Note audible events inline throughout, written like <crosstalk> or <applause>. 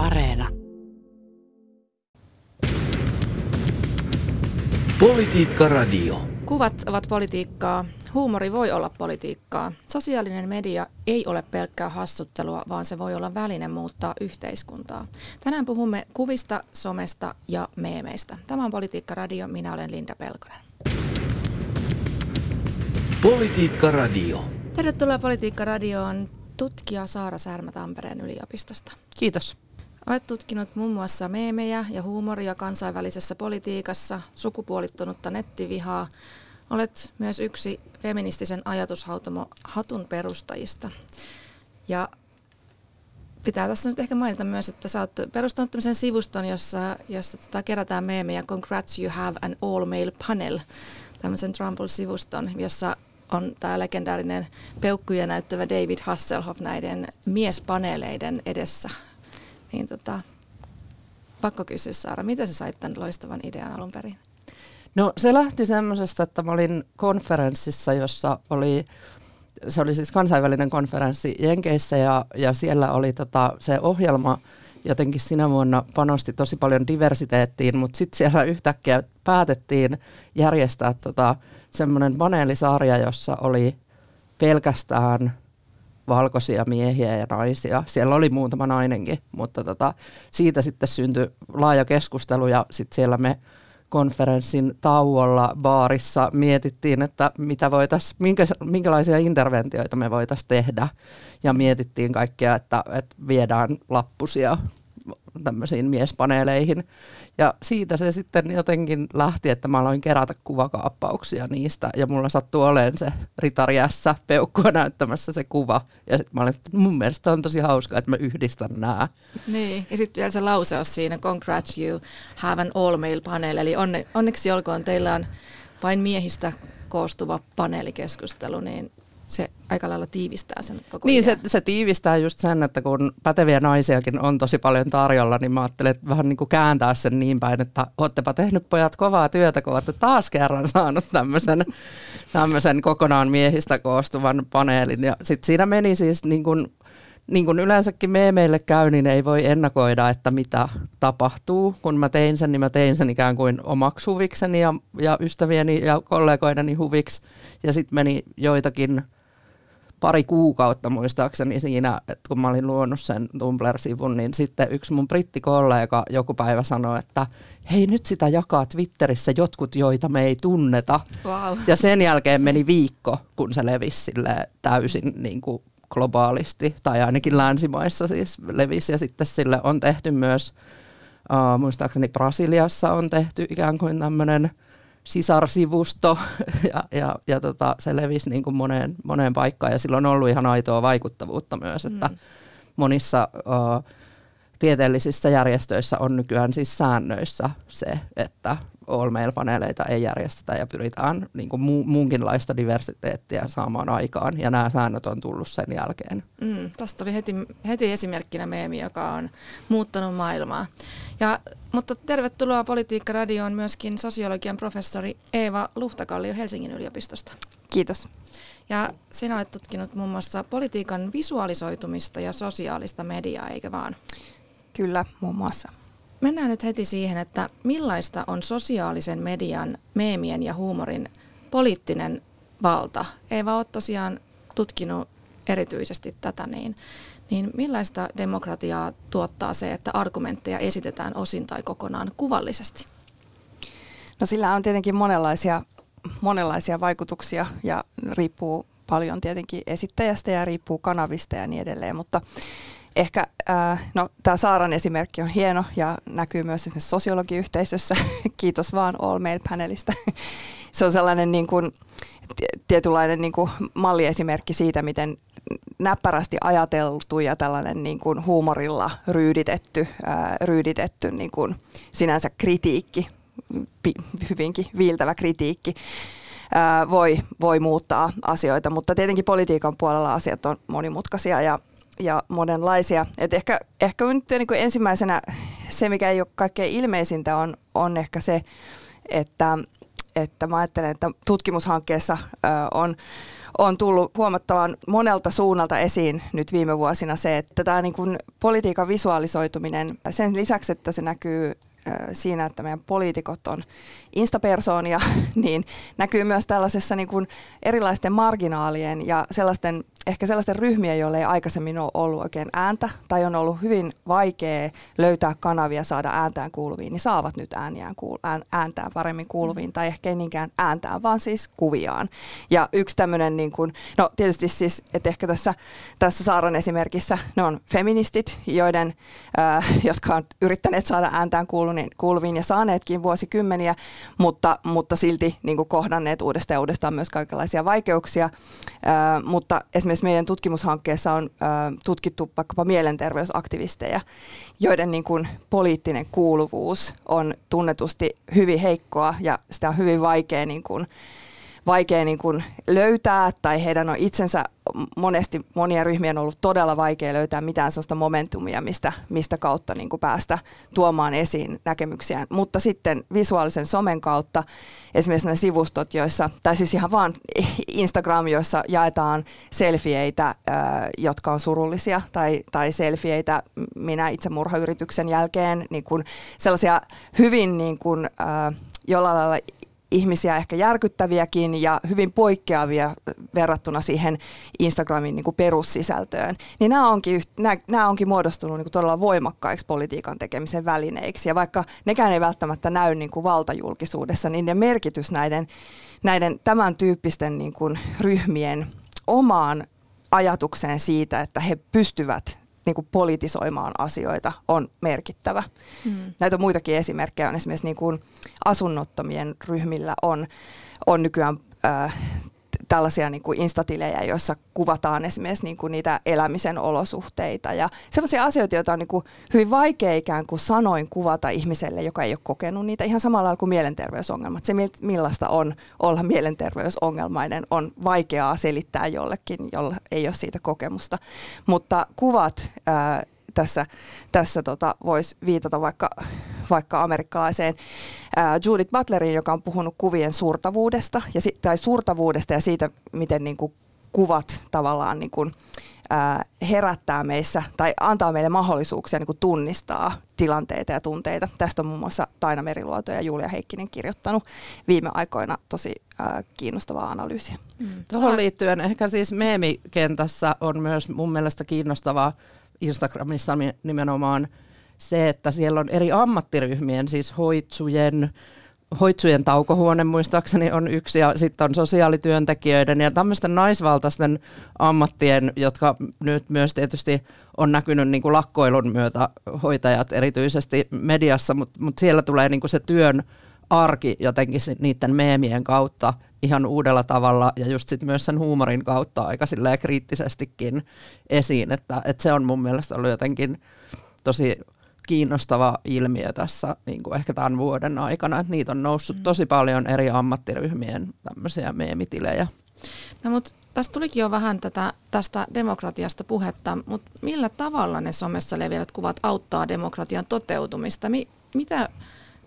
Areena. Politiikka Radio. Kuvat ovat politiikkaa, huumori voi olla politiikkaa. Sosiaalinen media ei ole pelkkää hassuttelua, vaan se voi olla väline muuttaa yhteiskuntaa. Tänään puhumme kuvista, somesta ja meemeistä. Tämä on Politiikka Radio, minä olen Linda Pelkonen. Politiikka Radio. Tervetuloa Politiikka Radioon tutkija Saara Särmä Tampereen yliopistosta. Kiitos. Olet tutkinut muun muassa meemejä ja huumoria kansainvälisessä politiikassa, sukupuolittunutta nettivihaa. Olet myös yksi feministisen ajatushautomo Hatun perustajista. Ja pitää tässä nyt ehkä mainita myös, että sä oot perustanut tämmöisen sivuston, jossa, jossa tota kerätään meemejä Congrats you have an all male panel, tämmöisen Trumbull-sivuston, jossa on tämä legendaarinen peukkuja näyttävä David Hasselhoff näiden miespaneeleiden edessä. Niin tota, pakko kysyä Saara, miten sä sait tämän loistavan idean alun perin? No se lähti semmoisesta, että mä olin konferenssissa, jossa oli, se oli siis kansainvälinen konferenssi Jenkeissä ja, ja siellä oli tota, se ohjelma jotenkin sinä vuonna panosti tosi paljon diversiteettiin, mutta sitten siellä yhtäkkiä päätettiin järjestää tota, semmoinen paneelisarja, jossa oli pelkästään valkoisia miehiä ja naisia. Siellä oli muutama nainenkin, mutta tota, siitä sitten syntyi laaja keskustelu ja sitten siellä me konferenssin tauolla baarissa mietittiin, että mitä voitais, minkä, minkälaisia interventioita me voitaisiin tehdä ja mietittiin kaikkea, että, että viedään lappusia tämmöisiin miespaneeleihin. Ja siitä se sitten jotenkin lähti, että mä aloin kerätä kuvakaappauksia niistä. Ja mulla sattui olemaan se ritariässä peukkua näyttämässä se kuva. Ja sitten mä olin, että mun mielestä on tosi hauskaa, että mä yhdistän nämä. Niin, ja sitten vielä se lauseus siinä, congrats you have an all male panel. Eli onne, onneksi olkoon, teillä on vain miehistä koostuva paneelikeskustelu, niin se aika lailla tiivistää sen koko Niin, se, se tiivistää just sen, että kun päteviä naisiakin on tosi paljon tarjolla, niin mä ajattelin, että vähän niin kuin kääntää sen niin päin, että oottepa tehnyt pojat kovaa työtä, kun olette taas kerran saanut tämmöisen, <laughs> tämmöisen kokonaan miehistä koostuvan paneelin. Ja sitten siinä meni siis niin kuin niin kuin yleensäkin meille käy, niin ei voi ennakoida, että mitä tapahtuu. Kun mä tein sen, niin mä tein sen ikään kuin omaksi huvikseni ja, ja ystävieni ja kollegoideni huviksi. Ja sitten meni joitakin pari kuukautta muistaakseni siinä, että kun mä olin luonut sen Tumblr-sivun, niin sitten yksi mun brittikollega joku päivä sanoi, että hei nyt sitä jakaa Twitterissä jotkut, joita me ei tunneta. Wow. Ja sen jälkeen meni viikko, kun se levisi täysin niin kuin globaalisti, tai ainakin länsimaissa siis levisi, ja sitten sille on tehty myös, uh, muistaakseni Brasiliassa on tehty ikään kuin tämmöinen sisarsivusto <laughs> ja, ja, ja tota, se levisi niin kuin moneen, moneen paikkaan ja sillä on ollut ihan aitoa vaikuttavuutta myös, että mm. monissa uh, tieteellisissä järjestöissä on nykyään siis säännöissä se, että all paneeleita ei järjestetä ja pyritään niin kuin mu- muunkinlaista diversiteettiä saamaan aikaan ja nämä säännöt on tullut sen jälkeen. Mm, tästä oli heti, heti esimerkkinä meemi, joka on muuttanut maailmaa. Ja, mutta tervetuloa Politiikka Radioon myöskin sosiologian professori Eeva Luhtakallio Helsingin yliopistosta. Kiitos. Ja sinä olet tutkinut muun muassa politiikan visualisoitumista ja sosiaalista mediaa, eikö vaan? Kyllä, muun muassa. Mennään nyt heti siihen, että millaista on sosiaalisen median, meemien ja huumorin poliittinen valta. Eeva, olet tosiaan tutkinut erityisesti tätä, niin, niin millaista demokratiaa tuottaa se, että argumentteja esitetään osin tai kokonaan kuvallisesti? No sillä on tietenkin monenlaisia, monenlaisia vaikutuksia ja riippuu paljon tietenkin esittäjästä ja riippuu kanavista ja niin edelleen, mutta ehkä, äh, no tämä Saaran esimerkki on hieno ja näkyy myös esimerkiksi sosiologiyhteisössä. <laughs> Kiitos vaan All Mail panelista. <laughs> Se on sellainen niin kuin, tietynlainen niin kuin malliesimerkki siitä, miten näppärästi ajateltu ja tällainen niin kuin huumorilla ryyditetty, ää, ryyditetty niin kuin sinänsä kritiikki, hyvinkin viiltävä kritiikki, ää, voi, voi muuttaa asioita, mutta tietenkin politiikan puolella asiat on monimutkaisia ja, ja monenlaisia. Et ehkä, ehkä nyt niin kuin ensimmäisenä se, mikä ei ole kaikkein ilmeisintä, on, on ehkä se, että että mä ajattelen, että tutkimushankkeessa on on tullut huomattavan monelta suunnalta esiin nyt viime vuosina se, että tämä niin kuin politiikan visualisoituminen, sen lisäksi, että se näkyy siinä, että meidän poliitikot on instapersoonia, <laughs> niin näkyy myös tällaisessa niin kuin erilaisten marginaalien ja sellaisten ehkä sellaisten ryhmien, joille ei aikaisemmin ole ollut oikein ääntä tai on ollut hyvin vaikea löytää kanavia saada ääntään kuuluviin, niin saavat nyt ääniään kuul- ääntään paremmin kuuluviin mm. tai ehkä ei niinkään ääntään, vaan siis kuviaan. Ja yksi tämmöinen, niin kuin, no tietysti siis, että ehkä tässä, tässä Saaran esimerkissä ne on feministit, joiden, äh, jotka on yrittäneet saada ääntään kuuluviin ja saaneetkin vuosikymmeniä, mutta, mutta silti niin kuin kohdanneet uudestaan ja uudestaan myös kaikenlaisia vaikeuksia. Äh, mutta esimerkiksi esimerkiksi meidän tutkimushankkeessa on ö, tutkittu vaikkapa mielenterveysaktivisteja, joiden niin kuin, poliittinen kuuluvuus on tunnetusti hyvin heikkoa ja sitä on hyvin vaikea niin kuin, vaikea niin kuin löytää tai heidän on itsensä monesti monien ryhmien on ollut todella vaikea löytää mitään sellaista momentumia, mistä, mistä kautta niin kuin päästä tuomaan esiin näkemyksiään. Mutta sitten visuaalisen somen kautta esimerkiksi ne sivustot, joissa, tai siis ihan vaan Instagram, joissa jaetaan selfieitä, jotka on surullisia, tai, tai selfieitä minä itsemurhayrityksen jälkeen, niin kuin sellaisia hyvin niin kuin, jollain lailla ihmisiä ehkä järkyttäviäkin ja hyvin poikkeavia verrattuna siihen Instagramin niin kuin perussisältöön, niin nämä onkin, nämä, nämä onkin muodostunut niin kuin todella voimakkaiksi politiikan tekemisen välineiksi. Ja vaikka nekään ei välttämättä näy niin kuin valtajulkisuudessa, niin ne merkitys näiden, näiden tämän tyyppisten niin kuin ryhmien omaan ajatukseen siitä, että he pystyvät niin kuin politisoimaan asioita on merkittävä. Mm. Näitä on muitakin esimerkkejä. On esimerkiksi niin kuin asunnottomien ryhmillä on, on nykyään äh, tällaisia niin kuin instatilejä, joissa kuvataan esimerkiksi niin kuin niitä elämisen olosuhteita ja sellaisia asioita, joita on niin kuin hyvin vaikea ikään kuin sanoin kuvata ihmiselle, joka ei ole kokenut niitä ihan samalla lailla kuin mielenterveysongelmat. Se, millaista on olla mielenterveysongelmainen, on vaikeaa selittää jollekin, jolla ei ole siitä kokemusta. Mutta kuvat ää, tässä, tässä tota, voisi viitata vaikka, vaikka amerikkalaiseen ää, Judith Butleriin, joka on puhunut kuvien suurtavuudesta, ja, tai suurtavuudesta ja siitä, miten niin kuin, kuvat tavallaan niin kuin, ää, herättää meissä tai antaa meille mahdollisuuksia niin kuin tunnistaa tilanteita ja tunteita. Tästä on muun muassa Taina Meriluoto ja Julia Heikkinen kirjoittanut viime aikoina tosi ää, kiinnostavaa analyysiä. Mm. Tuohon liittyen ehkä siis meemikentässä on myös mun mielestä kiinnostavaa Instagramissa nimenomaan se, että siellä on eri ammattiryhmien, siis hoitsujen, hoitsujen taukohuone muistaakseni on yksi ja sitten on sosiaalityöntekijöiden ja tämmöisten naisvaltaisten ammattien, jotka nyt myös tietysti on näkynyt niin kuin lakkoilun myötä hoitajat erityisesti mediassa, mutta mut siellä tulee niin kuin se työn arki jotenkin niiden meemien kautta ihan uudella tavalla ja just sit myös sen huumorin kautta aika kriittisestikin esiin, että, että se on mun mielestä ollut jotenkin tosi kiinnostava ilmiö tässä niin kuin ehkä tämän vuoden aikana, että niitä on noussut mm. tosi paljon eri ammattiryhmien tämmöisiä meemitilejä. No mutta tässä tulikin jo vähän tätä, tästä demokratiasta puhetta, mutta millä tavalla ne somessa leviävät kuvat auttaa demokratian toteutumista? Mi- mitä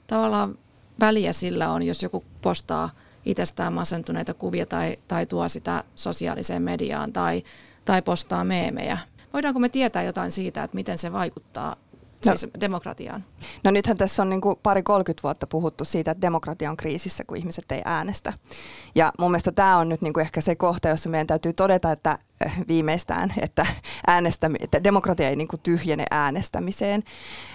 tavallaan väliä sillä on, jos joku postaa itsestään masentuneita kuvia tai, tai tuo sitä sosiaaliseen mediaan tai, tai postaa meemejä? Voidaanko me tietää jotain siitä, että miten se vaikuttaa No, siis demokratiaan? No nythän tässä on niin pari 30 vuotta puhuttu siitä, että demokratia on kriisissä, kun ihmiset ei äänestä. Ja mun mielestä tämä on nyt niin ehkä se kohta, jossa meidän täytyy todeta, että viimeistään, että, äänestämi, että demokratia ei niin kuin tyhjene äänestämiseen,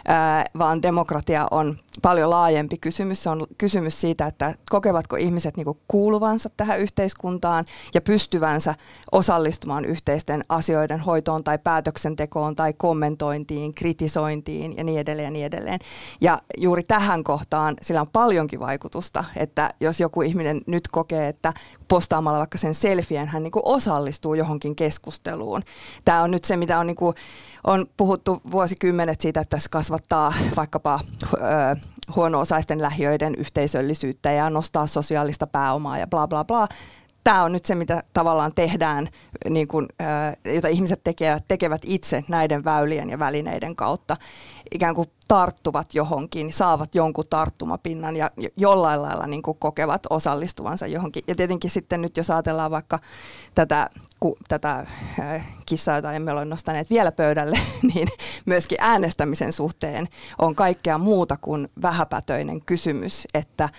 ää, vaan demokratia on paljon laajempi kysymys. Se on kysymys siitä, että kokevatko ihmiset niin kuin kuuluvansa tähän yhteiskuntaan ja pystyvänsä osallistumaan yhteisten asioiden hoitoon tai päätöksentekoon tai kommentointiin, kritisointiin ja niin edelleen ja niin edelleen. Ja juuri tähän kohtaan sillä on paljonkin vaikutusta, että jos joku ihminen nyt kokee, että postaamalla vaikka sen selfien hän niin osallistuu johonkin keskusteluun. Tämä on nyt se, mitä on, niin kuin, on puhuttu vuosikymmenet siitä, että tässä kasvattaa vaikkapa ö, huono-osaisten lähiöiden yhteisöllisyyttä ja nostaa sosiaalista pääomaa ja bla bla bla tämä on nyt se, mitä tavallaan tehdään, niin kuin, jota ihmiset tekevät, tekevät itse näiden väylien ja välineiden kautta. Ikään kuin tarttuvat johonkin, saavat jonkun tarttumapinnan ja jollain lailla niin kuin kokevat osallistuvansa johonkin. Ja tietenkin sitten nyt jos ajatellaan vaikka tätä, ku, tätä äh, kissaa, jota emme ole nostaneet vielä pöydälle, <laughs> niin myöskin äänestämisen suhteen on kaikkea muuta kuin vähäpätöinen kysymys, että äh,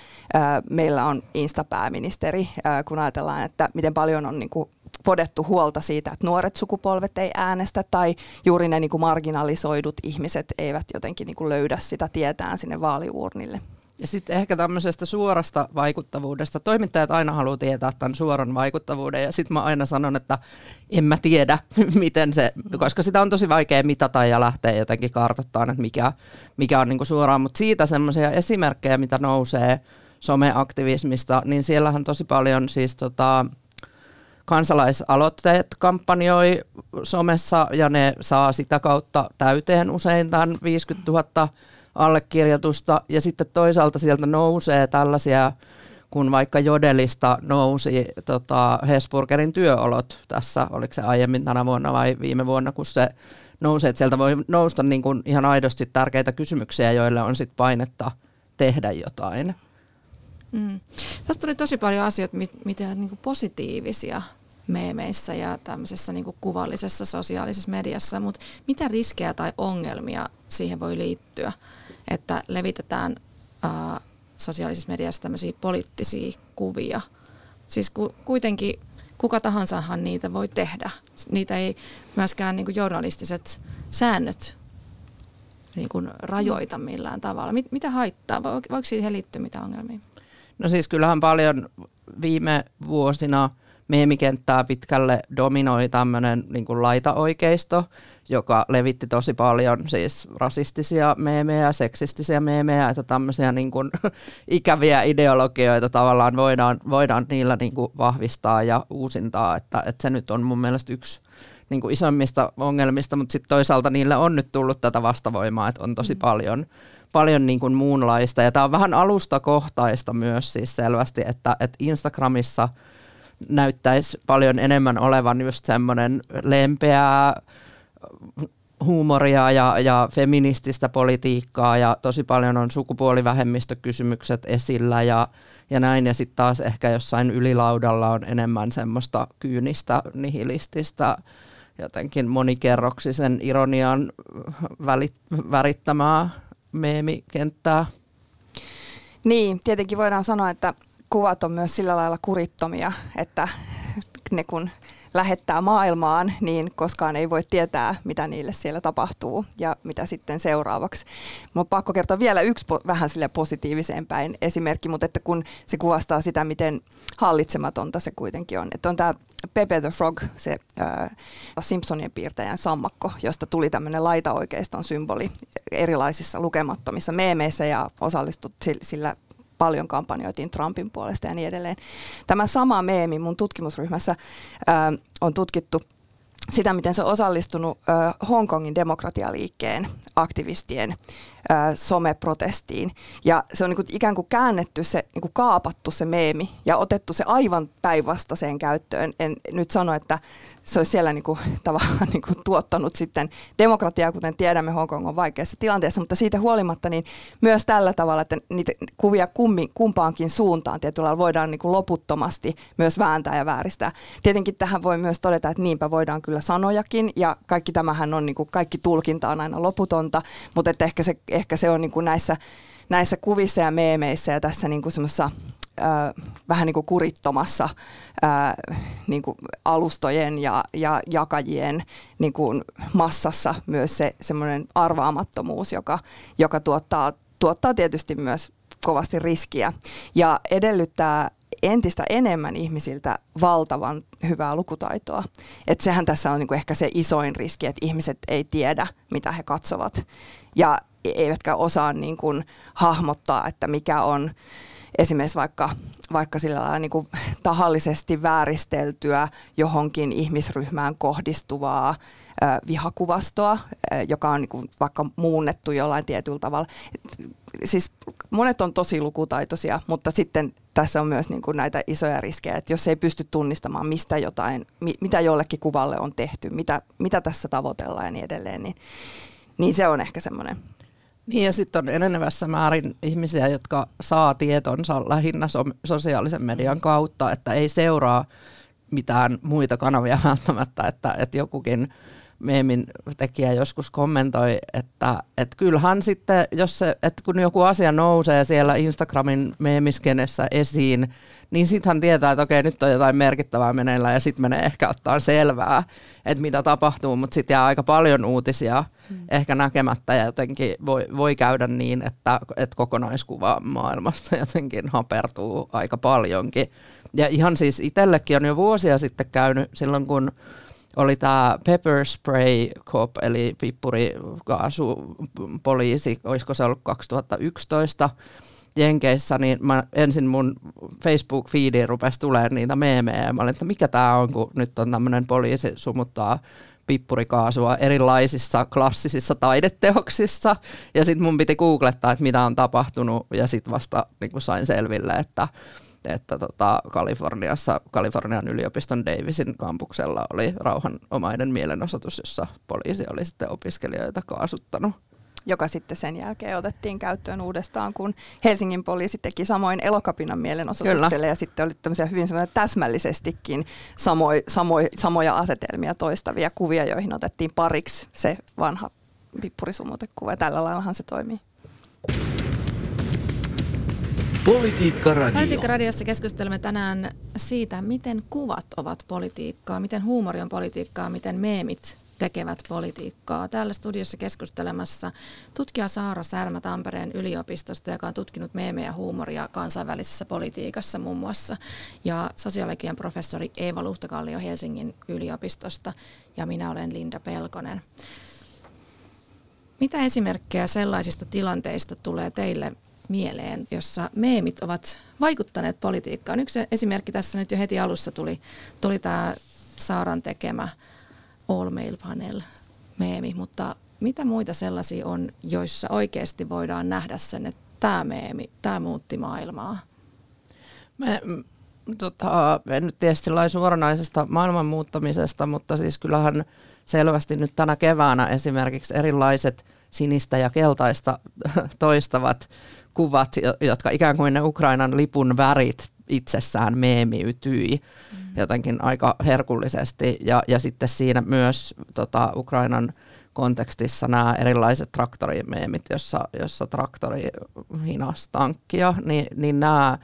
meillä on instapääministeri, äh, kun ajatellaan, että miten paljon on niin kuin podettu huolta siitä, että nuoret sukupolvet ei äänestä tai juuri ne niin kuin marginalisoidut ihmiset eivät jotenkin niin kuin löydä sitä tietään sinne vaaliuurnille. Ja sitten ehkä tämmöisestä suorasta vaikuttavuudesta. Toimittajat aina haluaa tietää tämän suoran vaikuttavuuden ja sitten mä aina sanon, että en mä tiedä, <laughs> miten se, koska sitä on tosi vaikea mitata ja lähteä jotenkin kartoittamaan, että mikä, mikä on niinku suoraan. Mutta siitä semmoisia esimerkkejä, mitä nousee someaktivismista, niin siellähän tosi paljon siis tota, kansalaisaloitteet kampanjoi somessa ja ne saa sitä kautta täyteen usein tämän 50 000 allekirjoitusta ja sitten toisaalta sieltä nousee tällaisia, kun vaikka Jodelista nousi tota, Hesburgerin työolot tässä, oliko se aiemmin tänä vuonna vai viime vuonna, kun se nousi, että sieltä voi nousta niin kuin ihan aidosti tärkeitä kysymyksiä, joille on sitten painetta tehdä jotain. Mm. Tästä tuli tosi paljon asioita, mitä niin positiivisia meemeissä ja tämmöisessä niin kuvallisessa sosiaalisessa mediassa, mutta mitä riskejä tai ongelmia siihen voi liittyä, että levitetään ää, sosiaalisessa mediassa tämmöisiä poliittisia kuvia. Siis ku, kuitenkin kuka tahansahan niitä voi tehdä. Niitä ei myöskään niin journalistiset säännöt niin kuin rajoita millään tavalla. Mit, mitä haittaa? Voiko siihen liittyä mitä ongelmia? No siis kyllähän paljon viime vuosina – meemikenttää pitkälle dominoi tämmöinen niin laitaoikeisto, joka levitti tosi paljon siis rasistisia meemejä, seksistisiä meemejä, että tämmöisiä niin kuin, <laughs> ikäviä ideologioita tavallaan voidaan, voidaan niillä niin kuin, vahvistaa ja uusintaa, että, että se nyt on mun mielestä yksi niin kuin isommista ongelmista, mutta sitten toisaalta niillä on nyt tullut tätä vastavoimaa, että on tosi mm. paljon, paljon niin kuin muunlaista. Ja tämä on vähän alustakohtaista myös siis selvästi, että, että Instagramissa – näyttäisi paljon enemmän olevan just semmoinen lempeää huumoria ja, ja feminististä politiikkaa ja tosi paljon on sukupuolivähemmistökysymykset esillä ja, ja näin. Ja sitten taas ehkä jossain ylilaudalla on enemmän semmoista kyynistä, nihilististä, jotenkin monikerroksisen ironian välit, värittämää meemikenttää. Niin, tietenkin voidaan sanoa, että kuvat on myös sillä lailla kurittomia, että ne kun lähettää maailmaan, niin koskaan ei voi tietää, mitä niille siellä tapahtuu ja mitä sitten seuraavaksi. Mä pakko kertoa vielä yksi po- vähän sille positiiviseen päin esimerkki, mutta että kun se kuvastaa sitä, miten hallitsematonta se kuitenkin on. Että on tämä Pepe the Frog, se äh, Simpsonien piirtäjän sammakko, josta tuli tämmöinen laitaoikeiston symboli erilaisissa lukemattomissa meemeissä ja osallistut sillä paljon kampanjoitiin Trumpin puolesta ja niin edelleen. Tämä sama meemi mun tutkimusryhmässä ää, on tutkittu sitä, miten se on osallistunut äh, Hongkongin demokratialiikkeen aktivistien someprotestiin. Ja se on niin kuin, ikään kuin käännetty se, niin kuin kaapattu se meemi ja otettu se aivan päinvastaiseen käyttöön. En nyt sano, että se olisi siellä niin kuin, <laughs> tavallaan niin kuin, tuottanut sitten demokratiaa, kuten tiedämme, Hongkong on vaikeassa tilanteessa, mutta siitä huolimatta niin myös tällä tavalla, että niitä kuvia kummi, kumpaankin suuntaan tietyllä voidaan niin kuin loputtomasti myös vääntää ja vääristää. Tietenkin tähän voi myös todeta, että niinpä voidaan kyllä sanojakin ja kaikki tämähän on, niin kuin, kaikki tulkinta on aina loputonta, mutta että ehkä, se, ehkä se on niin kuin näissä, näissä kuvissa ja meemeissä ja tässä niin kuin semmoisessa vähän niin kuin kurittomassa niin kuin alustojen ja, ja jakajien niin kuin massassa myös se semmoinen arvaamattomuus, joka, joka tuottaa, tuottaa tietysti myös kovasti riskiä ja edellyttää entistä enemmän ihmisiltä valtavan hyvää lukutaitoa. Et sehän tässä on niinku ehkä se isoin riski, että ihmiset ei tiedä, mitä he katsovat ja eivätkä osaa niinku hahmottaa, että mikä on esimerkiksi vaikka, vaikka sillä lailla niin kuin tahallisesti vääristeltyä johonkin ihmisryhmään kohdistuvaa vihakuvastoa, joka on niin kuin vaikka muunnettu jollain tietyllä tavalla. Siis monet on tosi lukutaitoisia, mutta sitten tässä on myös niin kuin näitä isoja riskejä, että jos ei pysty tunnistamaan, mistä jotain, mi, mitä jollekin kuvalle on tehty, mitä, mitä tässä tavoitellaan ja niin edelleen, niin, niin se on ehkä semmoinen Niin ja sitten on enenevässä määrin ihmisiä, jotka saa tietonsa lähinnä so- sosiaalisen median kautta, että ei seuraa mitään muita kanavia välttämättä, että, että jokukin meemin tekijä joskus kommentoi, että, että kyllähän sitten, jos se, että kun joku asia nousee siellä Instagramin meemiskenessä esiin, niin sitten hän tietää, että okei, nyt on jotain merkittävää meneillään ja sitten menee ehkä ottaa selvää, että mitä tapahtuu, mutta sitten jää aika paljon uutisia hmm. ehkä näkemättä ja jotenkin voi, voi käydä niin, että, että kokonaiskuva maailmasta <laughs> jotenkin hapertuu aika paljonkin. Ja ihan siis itsellekin on jo vuosia sitten käynyt silloin, kun oli tämä pepper spray cop, eli pippurikaasu poliisi, olisiko se ollut 2011 Jenkeissä, niin mä ensin mun Facebook-feediin rupesi tulemaan niitä meemejä, mä olin, että mikä tämä on, kun nyt on tämmöinen poliisi sumuttaa pippurikaasua erilaisissa klassisissa taideteoksissa, ja sitten mun piti googlettaa, että mitä on tapahtunut, ja sitten vasta niin sain selville, että että tota, Kaliforniassa, Kalifornian yliopiston Davisin kampuksella oli rauhanomainen mielenosoitus, jossa poliisi oli sitten opiskelijoita kaasuttanut joka sitten sen jälkeen otettiin käyttöön uudestaan, kun Helsingin poliisi teki samoin Elokapinan mielenosoitukselle Kyllä. ja sitten oli tämmöisiä hyvin täsmällisestikin samoi, samoi, samoja asetelmia toistavia kuvia, joihin otettiin pariksi se vanha pippurisumutekkuva ja tällä laillahan se toimii. Politiikka Radio. Politiikka Radiossa keskustelemme tänään siitä, miten kuvat ovat politiikkaa, miten huumori on politiikkaa, miten meemit tekevät politiikkaa. Täällä studiossa keskustelemassa tutkija Saara Särmä Tampereen yliopistosta, joka on tutkinut meemejä ja huumoria kansainvälisessä politiikassa muun muassa. Ja sosiologian professori Eeva Luhtakallio Helsingin yliopistosta ja minä olen Linda Pelkonen. Mitä esimerkkejä sellaisista tilanteista tulee teille mieleen, jossa meemit ovat vaikuttaneet politiikkaan. Yksi esimerkki tässä nyt jo heti alussa tuli, tuli tämä Saaran tekemä All Mail Panel meemi, mutta mitä muita sellaisia on, joissa oikeasti voidaan nähdä sen, että tämä meemi, tämä muutti maailmaa? Me, tota, en nyt tietysti lain suoranaisesta maailman muuttamisesta, mutta siis kyllähän selvästi nyt tänä keväänä esimerkiksi erilaiset sinistä ja keltaista <laughs> toistavat kuvat, jotka ikään kuin ne Ukrainan lipun värit itsessään meemiytyi mm. jotenkin aika herkullisesti. Ja, ja sitten siinä myös tota, Ukrainan kontekstissa nämä erilaiset traktorimeemit, jossa, jossa traktori hinas tankkia, niin, niin nämä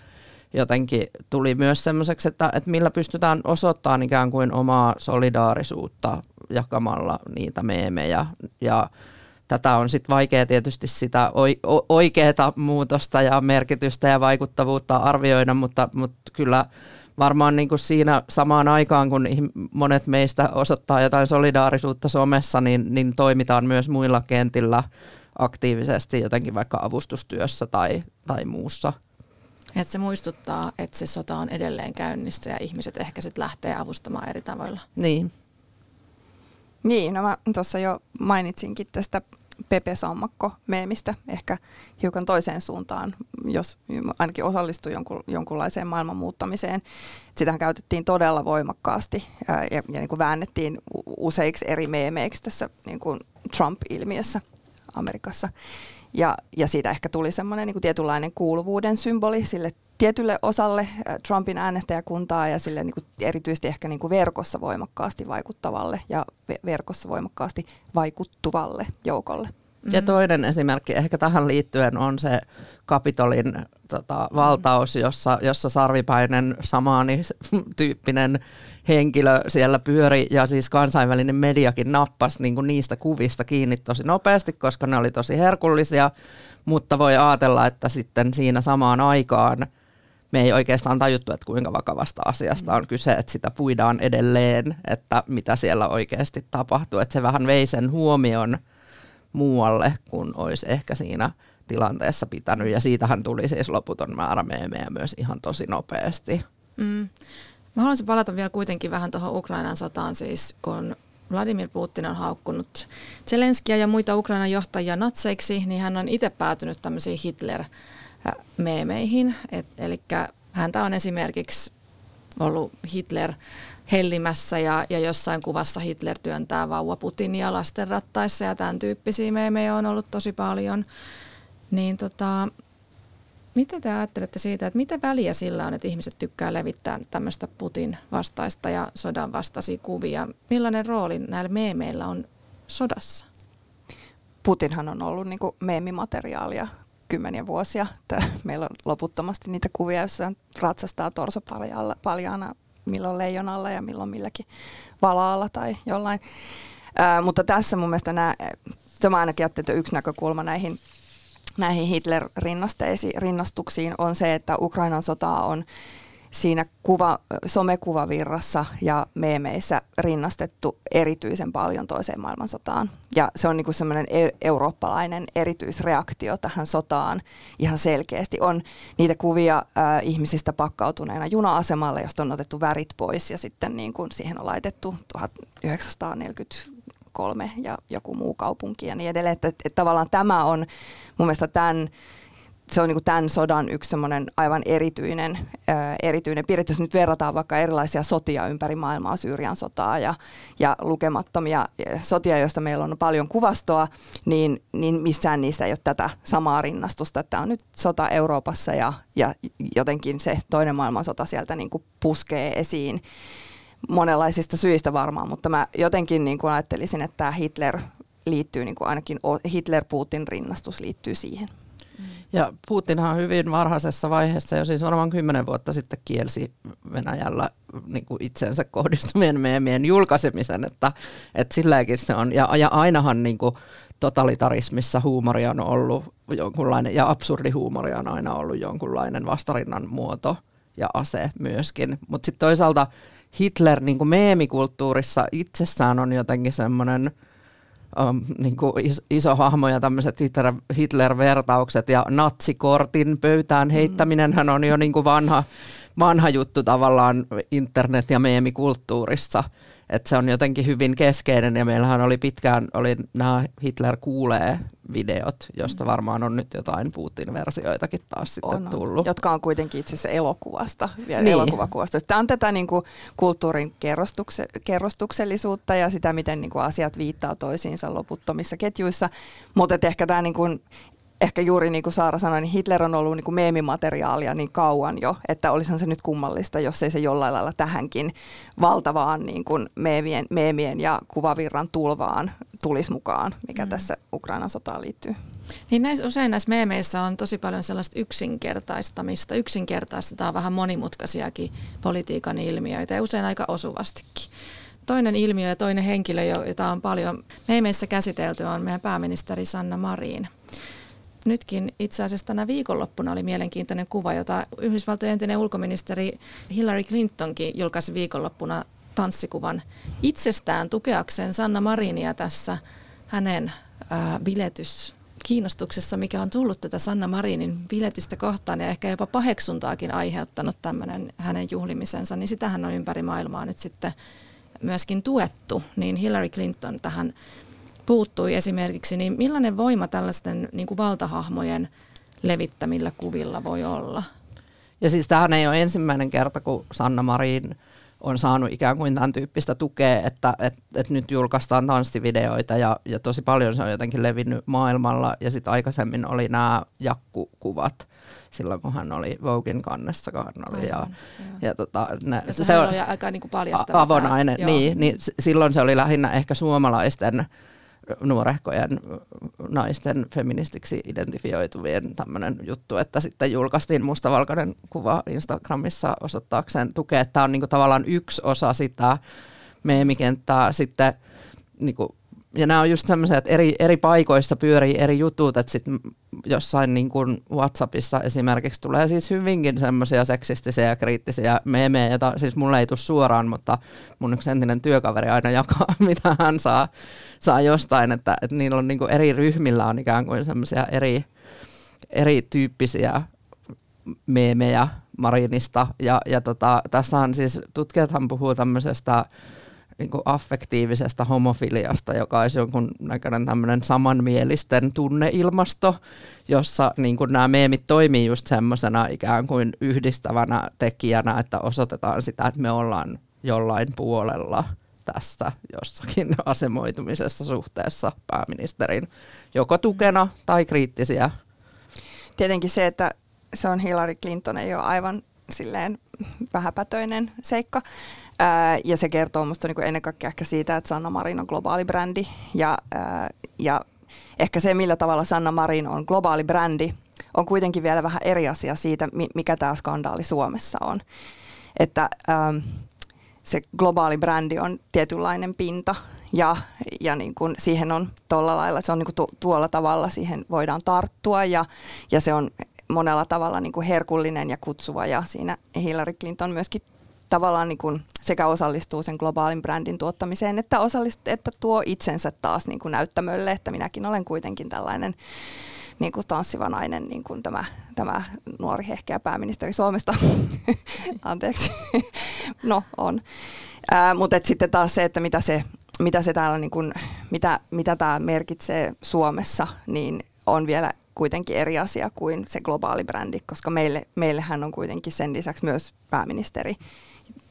jotenkin tuli myös semmoiseksi, että, että millä pystytään osoittamaan ikään kuin omaa solidaarisuutta jakamalla niitä meemejä ja tätä on sitten vaikea tietysti sitä oikeaa muutosta ja merkitystä ja vaikuttavuutta arvioida, mutta, mutta kyllä varmaan niin kuin siinä samaan aikaan, kun monet meistä osoittaa jotain solidaarisuutta somessa, niin, niin toimitaan myös muilla kentillä aktiivisesti jotenkin vaikka avustustyössä tai, tai muussa. Että se muistuttaa, että se sota on edelleen käynnissä ja ihmiset ehkä sitten lähtee avustamaan eri tavoilla. Niin. Niin, no mä tuossa jo mainitsinkin tästä Pepe Sammakko-meemistä ehkä hiukan toiseen suuntaan, jos ainakin osallistui jonkun, jonkunlaiseen maailman muuttamiseen. Sitähän käytettiin todella voimakkaasti ää, ja, ja niin kuin väännettiin useiksi eri meemeiksi tässä niin kuin Trump-ilmiössä Amerikassa. Ja, ja siitä ehkä tuli semmoinen niin tietynlainen kuuluvuuden symboli sille tietylle osalle äh, Trumpin äänestäjäkuntaa ja sille niin kuin erityisesti ehkä niin kuin verkossa voimakkaasti vaikuttavalle ja verkossa voimakkaasti vaikuttuvalle joukolle. Ja mm-hmm. toinen esimerkki ehkä tähän liittyen on se Kapitolin tota, valtaus, jossa, jossa Sarvipäinen samaani tyyppinen henkilö siellä pyöri ja siis kansainvälinen mediakin nappasi niin kuin niistä kuvista kiinni tosi nopeasti, koska ne oli tosi herkullisia, mutta voi ajatella, että sitten siinä samaan aikaan – me ei oikeastaan tajuttu, että kuinka vakavasta asiasta on kyse, että sitä puidaan edelleen, että mitä siellä oikeasti tapahtuu. Että se vähän vei sen huomion muualle, kun olisi ehkä siinä tilanteessa pitänyt. Ja siitähän tuli siis loputon määrä meemejä myös ihan tosi nopeasti. Mm. Mä haluaisin palata vielä kuitenkin vähän tuohon Ukrainan sotaan, siis kun Vladimir Putin on haukkunut Zelenskiä ja muita Ukrainan johtajia natseiksi, niin hän on itse päätynyt tämmöisiin Hitler- meemeihin. Eli häntä on esimerkiksi ollut Hitler hellimässä ja, ja jossain kuvassa Hitler työntää vauva Putinia lasten rattaissa ja tämän tyyppisiä meemejä on ollut tosi paljon. Niin tota, Miten te ajattelette siitä, että mitä väliä sillä on, että ihmiset tykkää levittää tämmöistä Putin vastaista ja sodan vastaisia kuvia? Millainen rooli näillä meemeillä on sodassa? Putinhan on ollut niin meemimateriaalia kymmeniä vuosia. Meillä on loputtomasti niitä kuvia, joissa ratsastaa torso paljaana milloin leijonalla ja milloin milläkin valaalla tai jollain. Ää, mutta tässä mun mielestä nämä, tämä ainakin että yksi näkökulma näihin näihin Hitler-rinnastuksiin on se, että Ukrainan sota on siinä kuva, somekuvavirrassa ja meemeissä rinnastettu erityisen paljon toiseen maailmansotaan. Ja se on niin kuin semmoinen e- eurooppalainen erityisreaktio tähän sotaan ihan selkeästi. On niitä kuvia äh, ihmisistä pakkautuneena juna-asemalle, josta on otettu värit pois ja sitten niin kuin siihen on laitettu 1940 kolme ja joku muu kaupunki ja niin edelleen. Että, että, että tavallaan tämä on mun mielestä tämän se on niin kuin tämän sodan yksi semmoinen aivan erityinen, ää, erityinen piirre. Jos nyt verrataan vaikka erilaisia sotia ympäri maailmaa, Syyrian sotaa ja, ja lukemattomia sotia, joista meillä on paljon kuvastoa, niin, niin missään niistä ei ole tätä samaa rinnastusta. Tämä on nyt sota Euroopassa ja, ja jotenkin se toinen maailmansota sieltä niin kuin puskee esiin monenlaisista syistä varmaan, mutta mä jotenkin niin kuin ajattelisin, että tämä Hitler liittyy, niin kuin ainakin Hitler-Putin rinnastus liittyy siihen. Ja Putinhan hyvin varhaisessa vaiheessa, jo siis varmaan kymmenen vuotta sitten kielsi Venäjällä niin kuin itsensä kohdistuvien meemien julkaisemisen, että, että silläkin se on. Ja, ja ainahan niin kuin totalitarismissa huumori on ollut jonkunlainen, ja absurdihuumori on aina ollut jonkunlainen vastarinnan muoto ja ase myöskin. Mutta sitten toisaalta Hitler niin kuin meemikulttuurissa itsessään on jotenkin semmoinen um, niin kuin iso hahmo ja tämmöiset Hitler, Hitler-vertaukset ja natsikortin pöytään heittäminen hän on jo niin kuin vanha, vanha juttu tavallaan internet- ja meemikulttuurissa. Että se on jotenkin hyvin keskeinen ja meillähän oli pitkään oli nämä Hitler kuulee videot, josta varmaan on nyt jotain Putin-versioitakin taas sitten on, tullut. Jotka on kuitenkin itse asiassa elokuvasta, vielä niin. elokuvakuvasta. Tämä on tätä niin kuin, kulttuurin kerrostukse, kerrostuksellisuutta ja sitä, miten niin kuin, asiat viittaa toisiinsa loputtomissa ketjuissa. Mutta ehkä tämä niin kuin, ehkä juuri niin kuin Saara sanoi, niin Hitler on ollut niin kuin meemimateriaalia niin kauan jo, että olisihan se nyt kummallista, jos ei se jollain lailla tähänkin valtavaan niin kuin meemien, meemien ja kuvavirran tulvaan tulisi mukaan, mikä mm. tässä Ukrainan sotaan liittyy. Niin näissä, usein näissä meemeissä on tosi paljon sellaista yksinkertaistamista. Yksinkertaistetaan vähän monimutkaisiakin politiikan ilmiöitä ja usein aika osuvastikin. Toinen ilmiö ja toinen henkilö, jota on paljon meemeissä käsitelty, on meidän pääministeri Sanna Marin nytkin itse asiassa tänä viikonloppuna oli mielenkiintoinen kuva, jota Yhdysvaltojen entinen ulkoministeri Hillary Clintonkin julkaisi viikonloppuna tanssikuvan itsestään tukeakseen Sanna Marinia tässä hänen ää, biletys kiinnostuksessa, mikä on tullut tätä Sanna Marinin biletystä kohtaan ja ehkä jopa paheksuntaakin aiheuttanut tämmöinen hänen juhlimisensa, niin sitähän on ympäri maailmaa nyt sitten myöskin tuettu, niin Hillary Clinton tähän puuttui esimerkiksi, niin millainen voima tällaisten niin kuin valtahahmojen levittämillä kuvilla voi olla? Ja siis tämähän ei ole ensimmäinen kerta, kun Sanna Marin on saanut ikään kuin tämän tyyppistä tukea, että et, et nyt julkaistaan tanssivideoita ja, ja tosi paljon se on jotenkin levinnyt maailmalla. Ja sitten aikaisemmin oli nämä jakkukuvat silloin, kun hän oli Voguein kannessa, hän oli. Aivan, ja, ja tota, ne, se oli aika niin kuin paljastava. Avonainen, niin, niin silloin se oli lähinnä ehkä suomalaisten nuorehkojen naisten feministiksi identifioituvien tämmöinen juttu, että sitten julkaistiin mustavalkoinen kuva Instagramissa osoittaakseen tukea. Tämä on niinku tavallaan yksi osa sitä meemikenttää. Sitten niinku ja nämä on just semmoisia, että eri, eri paikoissa pyörii eri jutut, että sitten jossain niin kuin Whatsappissa esimerkiksi tulee siis hyvinkin semmoisia seksistisiä ja kriittisiä meemejä, joita siis mulle ei tule suoraan, mutta mun yksi entinen työkaveri aina jakaa, <laughs> mitä hän saa, saa jostain, että, että niillä on niin kuin eri ryhmillä on ikään kuin semmoisia eri, erityyppisiä meemejä Marinista, ja, ja tota, tässä on siis, tutkijathan puhuu tämmöisestä niin kuin affektiivisesta homofiliasta, joka olisi jonkun näköinen tämmöinen samanmielisten tunneilmasto, jossa niin kuin nämä meemit toimii just semmoisena ikään kuin yhdistävänä tekijänä, että osoitetaan sitä, että me ollaan jollain puolella tässä jossakin <laughs> asemoitumisessa suhteessa pääministerin joko tukena tai kriittisiä. Tietenkin se, että se on Hillary Clinton ei ole aivan silleen vähäpätöinen seikka. Ää, ja se kertoo minusta niin ennen kaikkea ehkä siitä, että Sanna Marin on globaali brändi. Ja, ää, ja ehkä se, millä tavalla Sanna Marin on globaali brändi, on kuitenkin vielä vähän eri asia siitä, mikä tämä skandaali Suomessa on. Että ää, se globaali brändi on tietynlainen pinta ja, ja niin kuin siihen on tuolla lailla, se on niin kuin tu, tuolla tavalla siihen voidaan tarttua ja, ja se on monella tavalla niin kuin herkullinen ja kutsuva ja siinä Hillary Clinton myöskin tavallaan niin kuin sekä osallistuu sen globaalin brändin tuottamiseen, että, osallistuu, että tuo itsensä taas niin kuin näyttämölle, että minäkin olen kuitenkin tällainen niin kuin tanssiva nainen, niin kuin tämä, tämä nuori hehkeä pääministeri Suomesta. <laughs> Anteeksi. <laughs> no, on. Mutta sitten taas se, että mitä se, mitä se täällä, niin kuin, mitä, mitä tämä merkitsee Suomessa, niin on vielä kuitenkin eri asia kuin se globaali brändi, koska meille, meillähän on kuitenkin sen lisäksi myös pääministeri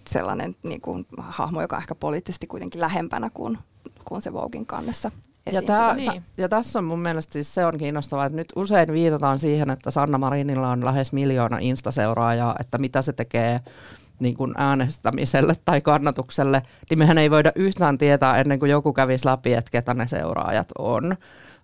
sellainen niin kuin, hahmo, joka on ehkä poliittisesti kuitenkin lähempänä kuin, kuin se Vogin kannessa. Ja, tää, niin. ja tässä on mun mielestä siis se on kiinnostavaa, että nyt usein viitataan siihen, että Sanna Marinilla on lähes miljoona Insta-seuraajaa, että mitä se tekee niin kuin äänestämiselle tai kannatukselle, niin mehän ei voida yhtään tietää ennen kuin joku kävisi läpi, että ketä ne seuraajat on.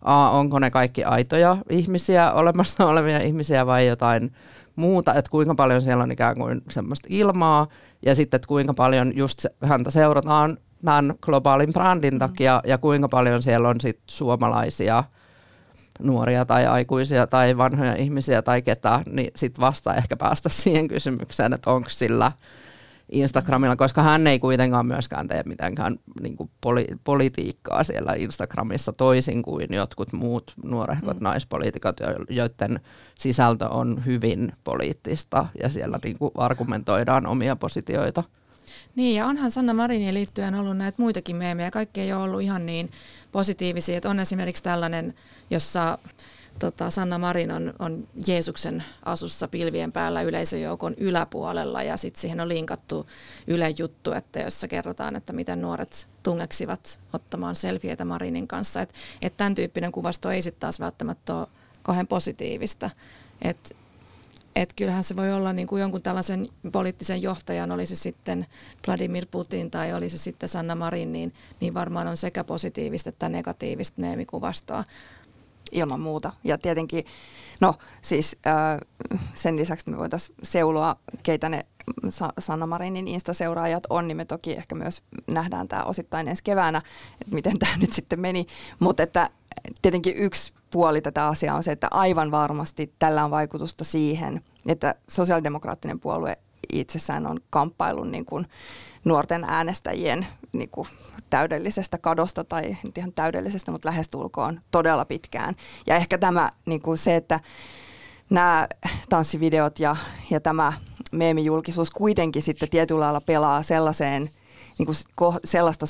A, onko ne kaikki aitoja ihmisiä, olemassa olevia ihmisiä vai jotain muuta, että kuinka paljon siellä on ikään kuin semmoista ilmaa ja sitten, että kuinka paljon just häntä seurataan tämän globaalin brändin mm. takia ja kuinka paljon siellä on sit suomalaisia nuoria tai aikuisia tai vanhoja ihmisiä tai ketä, niin sitten vasta ehkä päästä <laughs> siihen kysymykseen, että onko sillä Instagramilla, koska hän ei kuitenkaan myöskään tee mitenkään niin kuin poli- politiikkaa siellä Instagramissa toisin kuin jotkut muut nuorehkot mm. naispoliitikot, joiden sisältö on hyvin poliittista ja siellä niin kuin argumentoidaan omia positioita. Niin, ja onhan Sanna Marinin liittyen ollut näitä muitakin meemejä. Kaikki ei ole ollut ihan niin positiivisia. Että on esimerkiksi tällainen, jossa tota, Sanna Marin on, on Jeesuksen asussa pilvien päällä yleisöjoukon yläpuolella ja sitten siihen on linkattu Yle juttu, että jossa kerrotaan, että miten nuoret tungeksivat ottamaan selfieitä Marinin kanssa. Että et tämän tyyppinen kuvasto ei sitten taas välttämättä ole kauhean positiivista. Että että kyllähän se voi olla niin kuin jonkun tällaisen poliittisen johtajan, oli se sitten Vladimir Putin tai oli se sitten Sanna Marin, niin, niin varmaan on sekä positiivista että negatiivista meemikuvastoa. Ilman muuta. Ja tietenkin, no siis äh, sen lisäksi me voitaisiin seuloa, keitä ne Sanna Marinin Insta-seuraajat on, niin me toki ehkä myös nähdään tämä osittain ensi keväänä, että miten tämä <laughs> nyt sitten meni. Mutta että tietenkin yksi puoli tätä asiaa on se, että aivan varmasti tällä on vaikutusta siihen, että sosiaalidemokraattinen puolue itsessään on kamppailun niin kuin nuorten äänestäjien niin kuin täydellisestä kadosta tai nyt ihan täydellisestä, mutta lähestulkoon todella pitkään. Ja ehkä tämä niin kuin se, että nämä tanssivideot ja, ja tämä meemijulkisuus kuitenkin sitten tietyllä lailla pelaa sellaiseen, niin kuin sellaista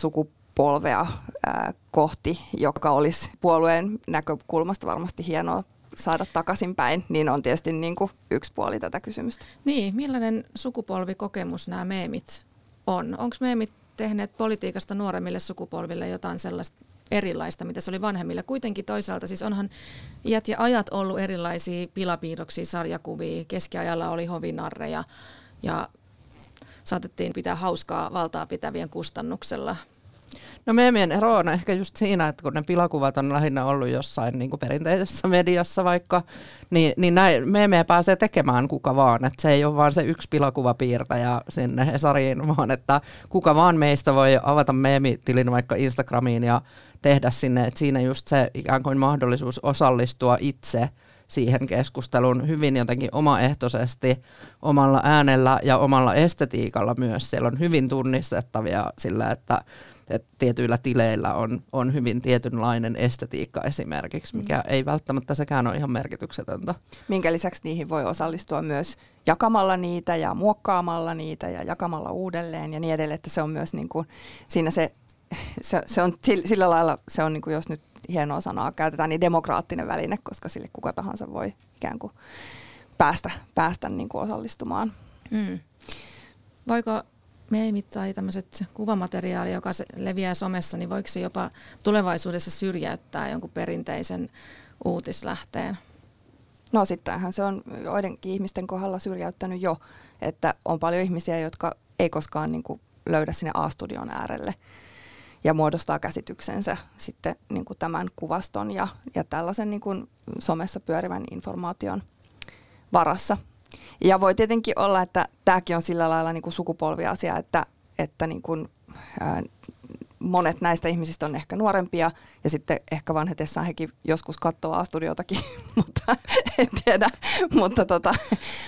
sukupolvea ää, kohti, joka olisi puolueen näkökulmasta varmasti hienoa saada takaisinpäin, niin on tietysti niin kuin yksi puoli tätä kysymystä. Niin, millainen sukupolvikokemus nämä meemit on? Onko meemit tehneet politiikasta nuoremmille sukupolville jotain sellaista erilaista, mitä se oli vanhemmille. Kuitenkin toisaalta siis onhan iät ja ajat ollut erilaisia pilapiirroksia, sarjakuvia. Keskiajalla oli hovinarreja ja saatettiin pitää hauskaa valtaa pitävien kustannuksella. No meemien ero on ehkä just siinä, että kun ne pilakuvat on lähinnä ollut jossain niin kuin perinteisessä mediassa vaikka, niin, niin näin meemejä pääsee tekemään kuka vaan. Että se ei ole vaan se yksi piiräjä sinne Hesariin, <laughs> vaan että kuka vaan meistä voi avata meemitilin vaikka Instagramiin ja tehdä sinne, että siinä just se ikään kuin mahdollisuus osallistua itse siihen keskusteluun hyvin jotenkin omaehtoisesti, omalla äänellä ja omalla estetiikalla myös. Siellä on hyvin tunnistettavia sillä, että että tietyillä tileillä on, on hyvin tietynlainen estetiikka esimerkiksi, mikä mm. ei välttämättä sekään ole ihan merkityksetöntä. Minkä lisäksi niihin voi osallistua myös jakamalla niitä ja muokkaamalla niitä ja jakamalla uudelleen ja niin edelleen, että se on myös niin kuin, siinä se, se, se on sillä lailla, se on niin kuin, jos nyt hienoa sanaa käytetään, niin demokraattinen väline, koska sille kuka tahansa voi ikään kuin päästä, päästä niin kuin osallistumaan. Mm. Voiko meemit tai tämmöiset kuvamateriaali, joka se leviää somessa, niin voiko se jopa tulevaisuudessa syrjäyttää jonkun perinteisen uutislähteen? No sittenhän se on joidenkin ihmisten kohdalla syrjäyttänyt jo, että on paljon ihmisiä, jotka ei koskaan niin kuin löydä sinne A-studion äärelle ja muodostaa käsityksensä sitten niin kuin tämän kuvaston ja, ja tällaisen niin kuin somessa pyörivän informaation varassa. Ja voi tietenkin olla, että tämäkin on sillä lailla niin kuin sukupolviasia, että, että niin kuin, ää, monet näistä ihmisistä on ehkä nuorempia ja sitten ehkä vanhetessaan hekin joskus katsoo studiotakin, <laughs> mutta en tiedä. mutta, tota,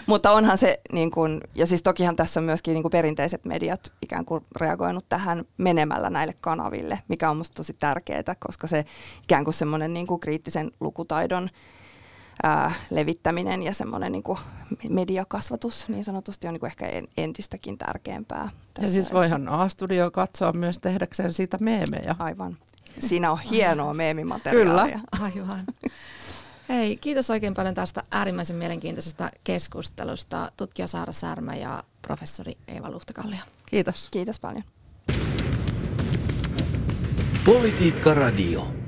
mutta onhan se, niin kuin, ja siis tokihan tässä on myöskin niin perinteiset mediat ikään kuin reagoinut tähän menemällä näille kanaville, mikä on musta tosi tärkeää, koska se ikään kuin semmoinen niin kriittisen lukutaidon ää, levittäminen ja semmoinen niin kuin mediakasvatus niin sanotusti on niin kuin ehkä entistäkin tärkeämpää. Ja siis voihan A-studio katsoa myös tehdäkseen siitä meemejä. Aivan. Siinä on hienoa <laughs> meemimateriaalia. Kyllä. <laughs> Aivan. Hei, kiitos oikein paljon tästä äärimmäisen mielenkiintoisesta keskustelusta tutkija Saara Särmä ja professori Eeva Luhtakallio. Kiitos. Kiitos paljon. Politiikka Radio.